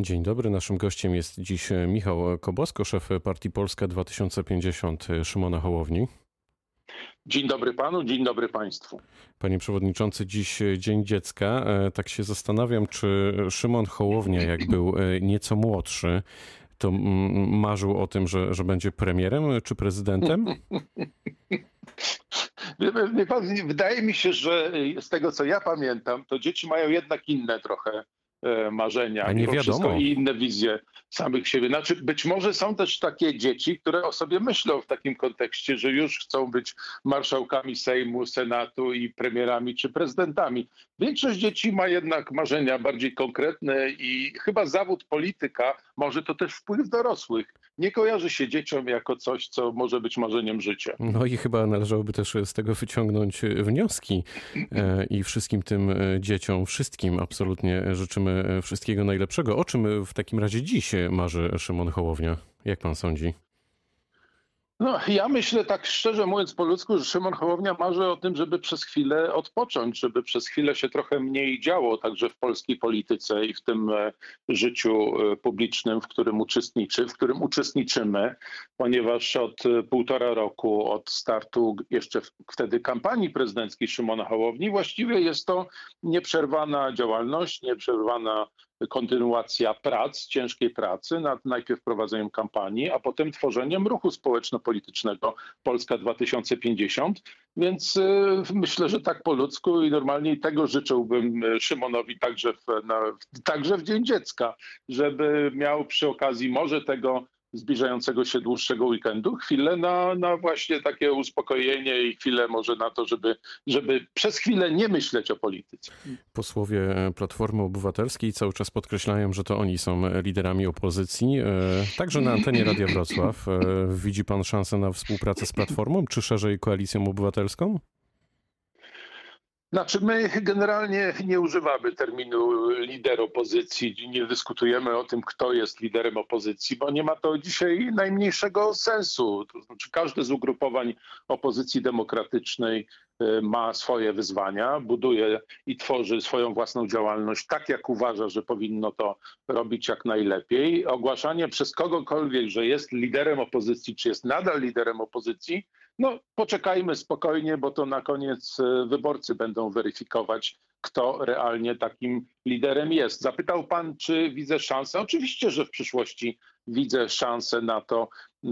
Dzień dobry. Naszym gościem jest dziś Michał Kobosko, szef partii Polska 2050 Szymona Hołowni. Dzień dobry panu, dzień dobry państwu. Panie przewodniczący, dziś Dzień Dziecka. E, tak się zastanawiam, czy Szymon Hołownia, jak był e, nieco młodszy, to marzył o tym, że, że będzie premierem czy prezydentem? Wydaje mi się, że z tego co ja pamiętam, to dzieci mają jednak inne trochę marzenia A nie wiadomo. i inne wizje samych siebie. Znaczy, być może są też takie dzieci, które o sobie myślą w takim kontekście, że już chcą być marszałkami Sejmu, Senatu i premierami czy prezydentami. Większość dzieci ma jednak marzenia bardziej konkretne i chyba zawód polityka może to też wpływ dorosłych. Nie kojarzy się dzieciom jako coś, co może być marzeniem życia. No i chyba należałoby też z tego wyciągnąć wnioski e, i wszystkim tym e, dzieciom, wszystkim absolutnie życzymy wszystkiego najlepszego. O czym w takim razie dziś marzy Szymon Hołownia? Jak pan sądzi? No, ja myślę tak szczerze mówiąc po ludzku, że Szymon Hołownia marzy o tym, żeby przez chwilę odpocząć, żeby przez chwilę się trochę mniej działo, także w polskiej polityce i w tym e, życiu e, publicznym, w którym uczestniczy, w którym uczestniczymy, ponieważ od e, półtora roku, od startu jeszcze wtedy kampanii prezydenckiej Szymona Hołowni, właściwie jest to nieprzerwana działalność, nieprzerwana kontynuacja prac, ciężkiej pracy nad najpierw prowadzeniem kampanii, a potem tworzeniem ruchu społeczno-politycznego Polska 2050. Więc y, myślę, że tak po ludzku i normalnie tego życzyłbym y, Szymonowi także w, na, także w Dzień Dziecka, żeby miał przy okazji może tego zbliżającego się dłuższego weekendu, chwilę na, na właśnie takie uspokojenie i chwilę może na to, żeby, żeby przez chwilę nie myśleć o polityce. Posłowie Platformy Obywatelskiej cały czas podkreślają, że to oni są liderami opozycji. E, także na antenie Radia Wrocław. E, widzi pan szansę na współpracę z Platformą, czy szerzej Koalicją Obywatelską? Znaczy my generalnie nie używamy terminu lider opozycji, nie dyskutujemy o tym, kto jest liderem opozycji, bo nie ma to dzisiaj najmniejszego sensu. To znaczy każde z ugrupowań opozycji demokratycznej y, ma swoje wyzwania, buduje i tworzy swoją własną działalność tak, jak uważa, że powinno to robić jak najlepiej. Ogłaszanie przez kogokolwiek, że jest liderem opozycji, czy jest nadal liderem opozycji, no, poczekajmy spokojnie, bo to na koniec e, wyborcy będą weryfikować, kto realnie takim liderem jest. Zapytał pan, czy widzę szansę? Oczywiście, że w przyszłości widzę szansę na to, e,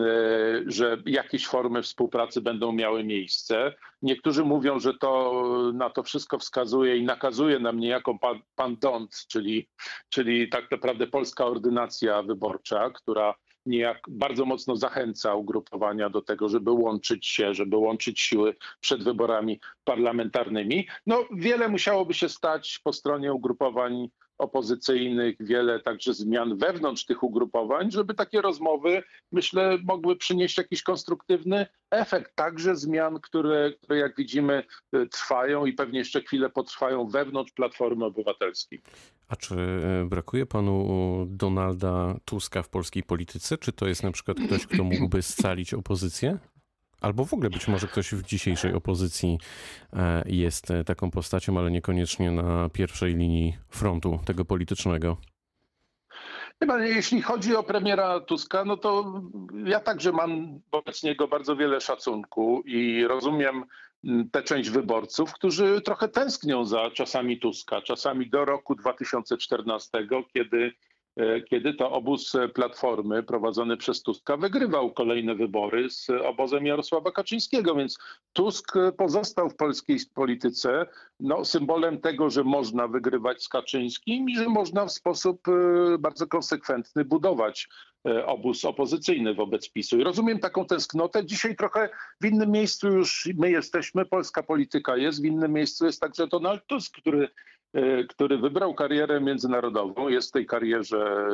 że jakieś formy współpracy będą miały miejsce. Niektórzy mówią, że to na to wszystko wskazuje i nakazuje nam niejako pan, pan Dont, czyli, czyli tak naprawdę polska ordynacja wyborcza, która niejak bardzo mocno zachęca ugrupowania do tego, żeby łączyć się, żeby łączyć siły przed wyborami parlamentarnymi. No, wiele musiałoby się stać po stronie ugrupowań opozycyjnych, wiele także zmian wewnątrz tych ugrupowań, żeby takie rozmowy, myślę, mogły przynieść jakiś konstruktywny efekt. Także zmian, które, które jak widzimy trwają i pewnie jeszcze chwilę potrwają wewnątrz Platformy Obywatelskiej. A czy e, brakuje panu Donalda Tuska w polskiej polityce? Czy to jest na przykład ktoś, kto mógłby scalić opozycję? Albo w ogóle być może ktoś w dzisiejszej opozycji e, jest e, taką postacią, ale niekoniecznie na pierwszej linii frontu tego politycznego. Jeśli chodzi o premiera Tuska, no to ja także mam wobec niego bardzo wiele szacunku i rozumiem tę część wyborców, którzy trochę tęsknią za czasami Tuska, czasami do roku 2014, kiedy E, kiedy to obóz Platformy prowadzony przez Tuska wygrywał kolejne wybory z obozem Jarosława Kaczyńskiego, więc Tusk pozostał w polskiej polityce no, symbolem tego, że można wygrywać z Kaczyńskim i że można w sposób e, bardzo konsekwentny budować obóz opozycyjny wobec PiSu. I rozumiem taką tęsknotę. Dzisiaj trochę w innym miejscu już my jesteśmy, polska polityka jest, w innym miejscu jest także Donald Tusk, który E, który wybrał karierę międzynarodową, jest w tej karierze,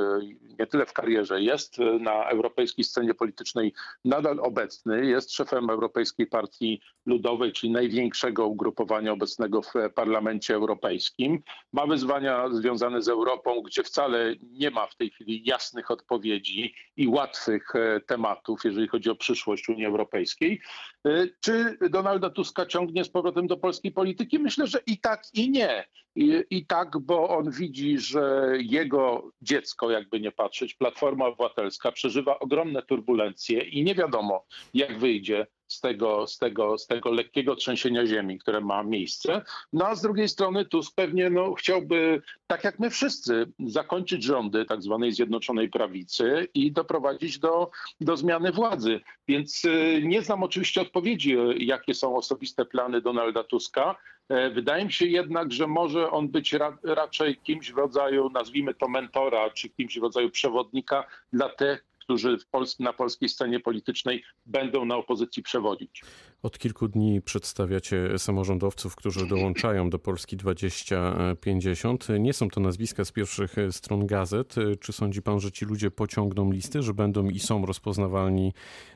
nie tyle w karierze, jest na europejskiej scenie politycznej nadal obecny, jest szefem Europejskiej Partii Ludowej, czyli największego ugrupowania obecnego w Parlamencie Europejskim. Ma wyzwania związane z Europą, gdzie wcale nie ma w tej chwili jasnych odpowiedzi i łatwych e, tematów, jeżeli chodzi o przyszłość Unii Europejskiej. E, czy Donalda Tuska ciągnie z powrotem do polskiej polityki? Myślę, że i tak, i nie. I, I, tak, bo on widzi, że jego dziecko, jakby nie patrzeć, Platforma Obywatelska przeżywa ogromne turbulencje i nie wiadomo, jak wyjdzie z tego, z tego, z tego lekkiego trzęsienia ziemi, które ma miejsce. No a z drugiej strony Tusk pewnie no, chciałby, tak jak my wszyscy, zakończyć rządy tak zwanej Zjednoczonej Prawicy i doprowadzić do, do zmiany władzy. Więc y, nie znam oczywiście odpowiedzi, jakie są osobiste plany Donalda Tuska. E, wydaje mi się jednak, że może on być ra raczej kimś w rodzaju, nazwijmy to mentora, czy kimś w rodzaju przewodnika dla tych, którzy na polskiej scenie politycznej będą na opozycji przewodzić. Od kilku dni przedstawiacie samorządowców, którzy dołączają do Polski 2050. Nie są to nazwiska z pierwszych stron gazet. Czy sądzi pan, że ci ludzie pociągną listy, że będą i są rozpoznawalni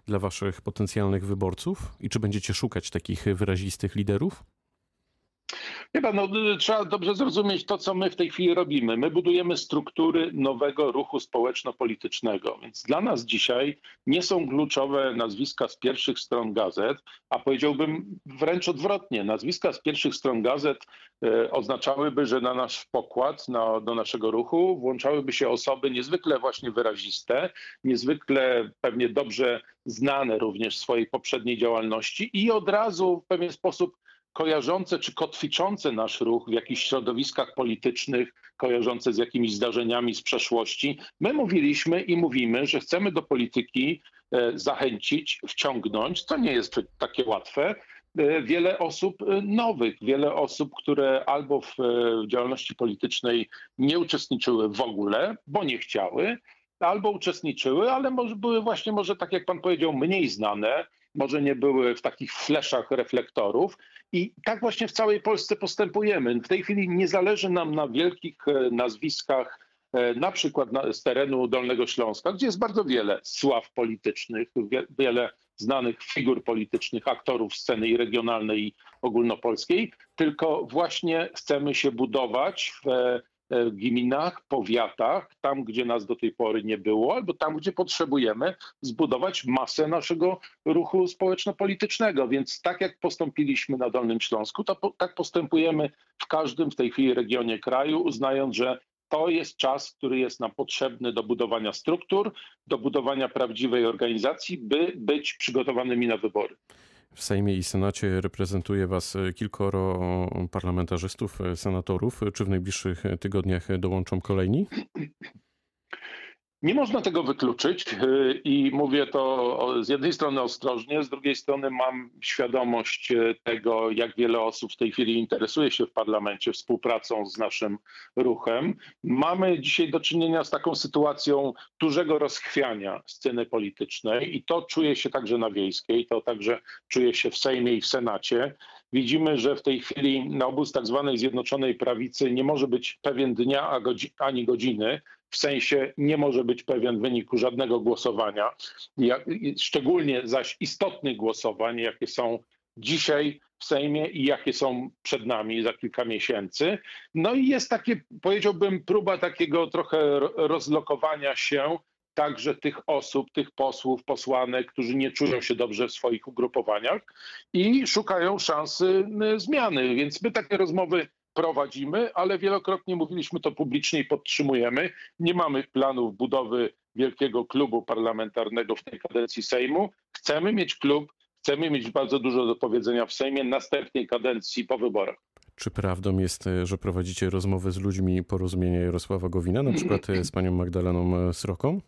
dla waszych potencjalnych wyborców? I czy będziecie szukać takich wyrazistych liderów? Chyba no, trzeba dobrze zrozumieć to, co my w tej chwili robimy. My budujemy struktury nowego ruchu społeczno-politycznego, więc dla nas dzisiaj nie są kluczowe nazwiska z pierwszych stron gazet, a powiedziałbym wręcz odwrotnie. Nazwiska z pierwszych stron gazet e, oznaczałyby, że na nasz pokład, na, do naszego ruchu włączałyby się osoby niezwykle właśnie wyraziste, niezwykle pewnie dobrze znane również swojej poprzedniej działalności i od razu w pewien sposób kojarzące czy kotwiczące nasz ruch w jakichś środowiskach politycznych, kojarzące z jakimiś zdarzeniami z przeszłości. My mówiliśmy i mówimy, że chcemy do polityki e, zachęcić, wciągnąć, co nie jest takie łatwe, e, wiele osób e, nowych, wiele osób, które albo w działalności politycznej nie uczestniczyły w ogóle, bo nie chciały, albo uczestniczyły, ale może były właśnie, może tak jak pan powiedział, mniej znane, może nie były w takich fleszach reflektorów. I tak właśnie w całej Polsce postępujemy. W tej chwili nie zależy nam na wielkich e, nazwiskach, e, na przykład z terenu Dolnego Śląska, gdzie jest bardzo wiele sław politycznych, wiele znanych figur politycznych, aktorów sceny i regionalnej i ogólnopolskiej, tylko właśnie chcemy się budować w gminach, powiatach, tam gdzie nas do tej pory nie było, albo tam gdzie potrzebujemy zbudować masę naszego ruchu społeczno-politycznego. Więc tak jak postąpiliśmy na Dolnym Śląsku, to po, tak postępujemy w każdym w tej chwili regionie kraju, uznając, że to jest czas, który jest nam potrzebny do budowania struktur, do budowania prawdziwej organizacji, by być przygotowanymi na wybory. W Sejmie i Senacie reprezentuje Was kilkoro parlamentarzystów, senatorów. Czy w najbliższych tygodniach dołączą kolejni? Nie można tego wykluczyć y, i mówię to z jednej strony ostrożnie, z drugiej strony mam świadomość y, tego, jak wiele osób w tej chwili interesuje się w parlamencie współpracą z naszym ruchem. Mamy dzisiaj do czynienia z taką sytuacją dużego rozchwiania sceny politycznej i to czuje się także na Wiejskiej, to także czuje się w Sejmie i w Senacie. Widzimy, że w tej chwili na obóz tak zwanej Zjednoczonej Prawicy nie może być pewien dnia ani godziny, w sensie nie może być pewien wyniku żadnego głosowania, szczególnie zaś istotnych głosowań, jakie są dzisiaj w Sejmie i jakie są przed nami za kilka miesięcy. No i jest takie, powiedziałbym, próba takiego trochę rozlokowania się także tych osób, tych posłów, posłanek, którzy nie czują się dobrze w swoich ugrupowaniach i szukają szansy zmiany. Więc my takie rozmowy prowadzimy, ale wielokrotnie mówiliśmy to publicznie i podtrzymujemy. Nie mamy planów budowy wielkiego klubu parlamentarnego w tej kadencji Sejmu. Chcemy mieć klub, chcemy mieć bardzo dużo do powiedzenia w Sejmie następnej kadencji po wyborach. Czy prawdą jest, że prowadzicie rozmowy z ludźmi porozumienia Jarosława Gowina, na przykład z panią Magdaleną Sroką?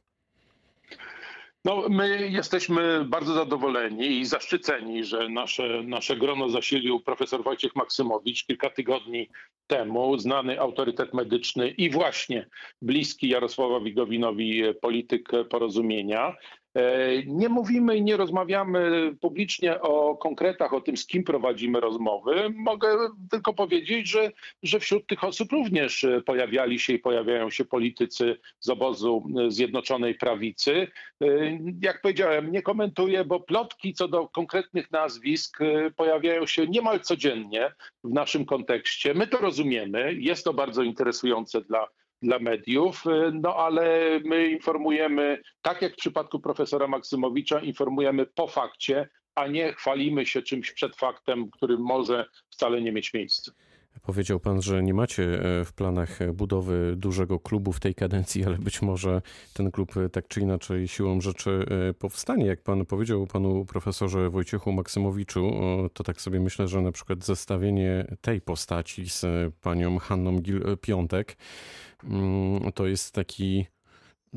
No, my jesteśmy bardzo zadowoleni i zaszczyceni, że nasze, nasze grono zasilił profesor Wojciech Maksymowicz kilka tygodni temu, znany autorytet medyczny i właśnie bliski Jarosławowi Gowinowi polityk porozumienia. E, nie mówimy i nie rozmawiamy publicznie o konkretach, o tym, z kim prowadzimy rozmowy. Mogę tylko powiedzieć, że, że wśród tych osób również pojawiali się i pojawiają się politycy z obozu Zjednoczonej Prawicy. E, jak powiedziałem, nie komentuję, bo plotki co do konkretnych nazwisk e, pojawiają się niemal codziennie w naszym kontekście. My to rozumiemy, jest to bardzo interesujące dla dla mediów, y, no ale my informujemy, tak jak w przypadku profesora Maksymowicza, informujemy po fakcie, a nie chwalimy się czymś przed faktem, który może wcale nie mieć miejsca. Powiedział pan, że nie macie e, w planach budowy dużego klubu w tej kadencji, ale być może ten klub e, tak czy inaczej siłą rzeczy e, powstanie. Jak pan powiedział panu profesorze Wojciechu Maksymowiczu, to tak sobie myślę, że na przykład zestawienie tej postaci z panią Hanną Gil-Piątek to jest taki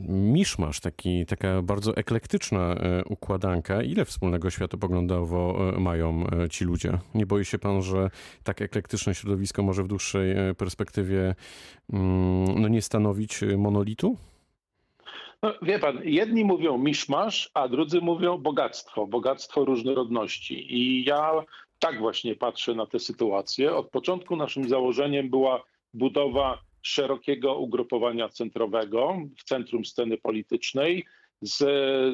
miszmasz, taki, taka bardzo eklektyczna e, układanka. Ile wspólnego światopoglądowo e, mają e, ci ludzie? Nie boi się pan, że tak eklektyczne środowisko może w dłuższej perspektywie mm, no, nie stanowić monolitu? No, wie pan, jedni mówią miszmasz, a drudzy mówią bogactwo, bogactwo różnorodności. I ja tak właśnie patrzę na tę sytuację. Od początku naszym założeniem była budowa szerokiego ugrupowania centrowego w centrum sceny politycznej. Z,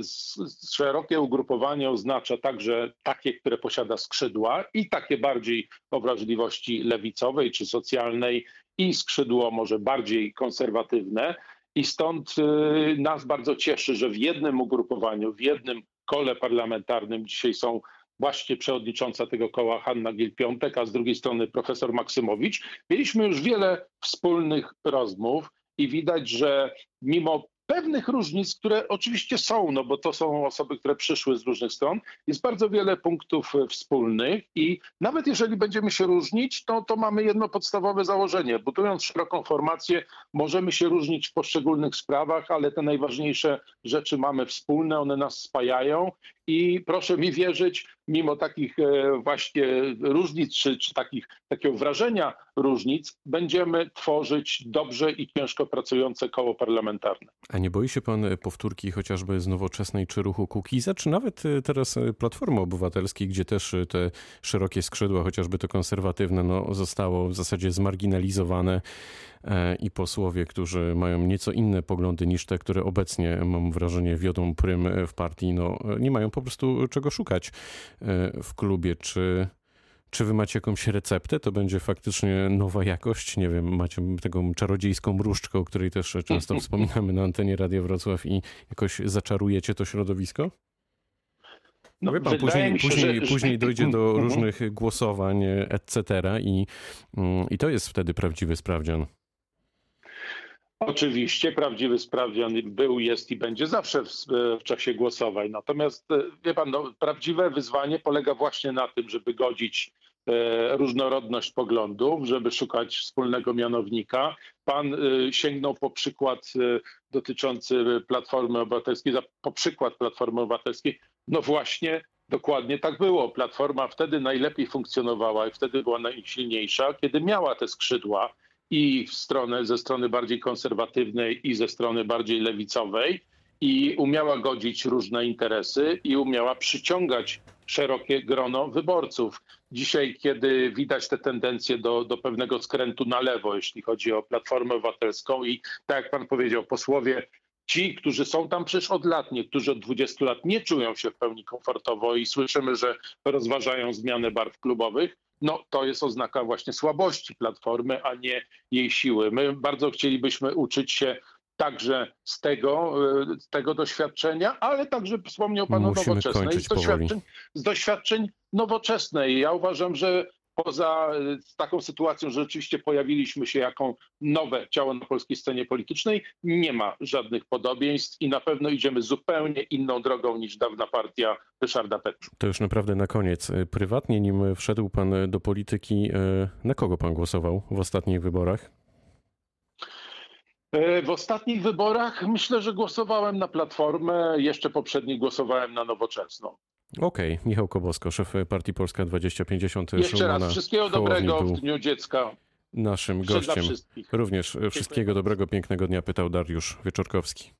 z, szerokie ugrupowanie oznacza także takie, które posiada skrzydła i takie bardziej o wrażliwości lewicowej czy socjalnej i skrzydło może bardziej konserwatywne. I stąd y, nas bardzo cieszy, że w jednym ugrupowaniu, w jednym kole parlamentarnym dzisiaj są właśnie przewodnicząca tego koła Hanna Gil-Piątek, a z drugiej strony profesor Maksymowicz. Mieliśmy już wiele wspólnych rozmów i widać, że mimo pewnych różnic, które oczywiście są, no bo to są osoby, które przyszły z różnych stron. Jest bardzo wiele punktów wspólnych i nawet jeżeli będziemy się różnić, to, to mamy jedno podstawowe założenie. Budując szeroką formację, możemy się różnić w poszczególnych sprawach, ale te najważniejsze rzeczy mamy wspólne, one nas spajają i proszę mi wierzyć, mimo takich e, właśnie różnic, czy, czy takich, takiego wrażenia różnic, będziemy tworzyć dobrze i ciężko pracujące koło parlamentarne. A nie boi się pan powtórki chociażby z nowoczesnej czy ruchu Kukiza, czy nawet e, teraz e, Platformy Obywatelskiej, gdzie też te szerokie skrzydła, chociażby to konserwatywne, no, zostało w zasadzie zmarginalizowane i posłowie, którzy mają nieco inne poglądy niż te, które obecnie, mam wrażenie, wiodą prym w partii, no, nie mają po prostu czego szukać e, w klubie. Czy, czy wy macie jakąś receptę? To będzie faktycznie nowa jakość? Nie wiem, macie taką czarodziejską mrużczkę, o której też często wspominamy na antenie Radia Wrocław i jakoś zaczarujecie to środowisko? No, Wie pan, później, się, później, że... później dojdzie do mhm. różnych głosowań, etc. I, mm, I to jest wtedy prawdziwy sprawdzian. Oczywiście prawdziwy sprawdzian był, jest i będzie zawsze w, w czasie głosowań. Natomiast e, wie pan, no, prawdziwe wyzwanie polega właśnie na tym, żeby godzić e, różnorodność poglądów, żeby szukać wspólnego mianownika. Pan e, sięgnął po przykład e, dotyczący Platformy Obywatelskiej, za, po przykład Platformy Obywatelskiej. No właśnie, dokładnie tak było. Platforma wtedy najlepiej funkcjonowała i wtedy była najsilniejsza, kiedy miała te skrzydła i w stronę, ze strony bardziej konserwatywnej i ze strony bardziej lewicowej i umiała godzić różne interesy i umiała przyciągać szerokie grono wyborców. Dzisiaj, kiedy widać te tendencje do, do pewnego skrętu na lewo, jeśli chodzi o Platformę Obywatelską i tak jak pan powiedział, posłowie ci, którzy są tam przecież od lat, niektórzy od 20 lat nie czują się w pełni komfortowo i słyszymy, że rozważają zmianę barw klubowych, no to jest oznaka właśnie słabości Platformy, a nie jej siły. My bardzo chcielibyśmy uczyć się także z tego, e, z tego doświadczenia, ale także wspomniał Pan Musimy o nowoczesnej, z doświadczeń, z doświadczeń nowoczesnej. Ja uważam, że poza y, taką sytuacją, że rzeczywiście pojawiliśmy się jako nowe ciało na polskiej scenie politycznej, nie ma żadnych podobieństw i na pewno idziemy zupełnie inną drogą niż dawna partia Ryszarda Petru. To już naprawdę na koniec. Prywatnie, nim wszedł pan do polityki, y, na kogo pan głosował w ostatnich wyborach? Y, w ostatnich wyborach myślę, że głosowałem na Platformę, jeszcze poprzednio głosowałem na Nowoczesną. Okej, okay. Michał Kobosko, szef Partii Polska 2050. Jeszcze raz wszystkiego dobrego w Dniu Dziecka. Naszym gościem. Również wszystkiego dobrego, pięknego dnia pytał Dariusz Wieczorkowski.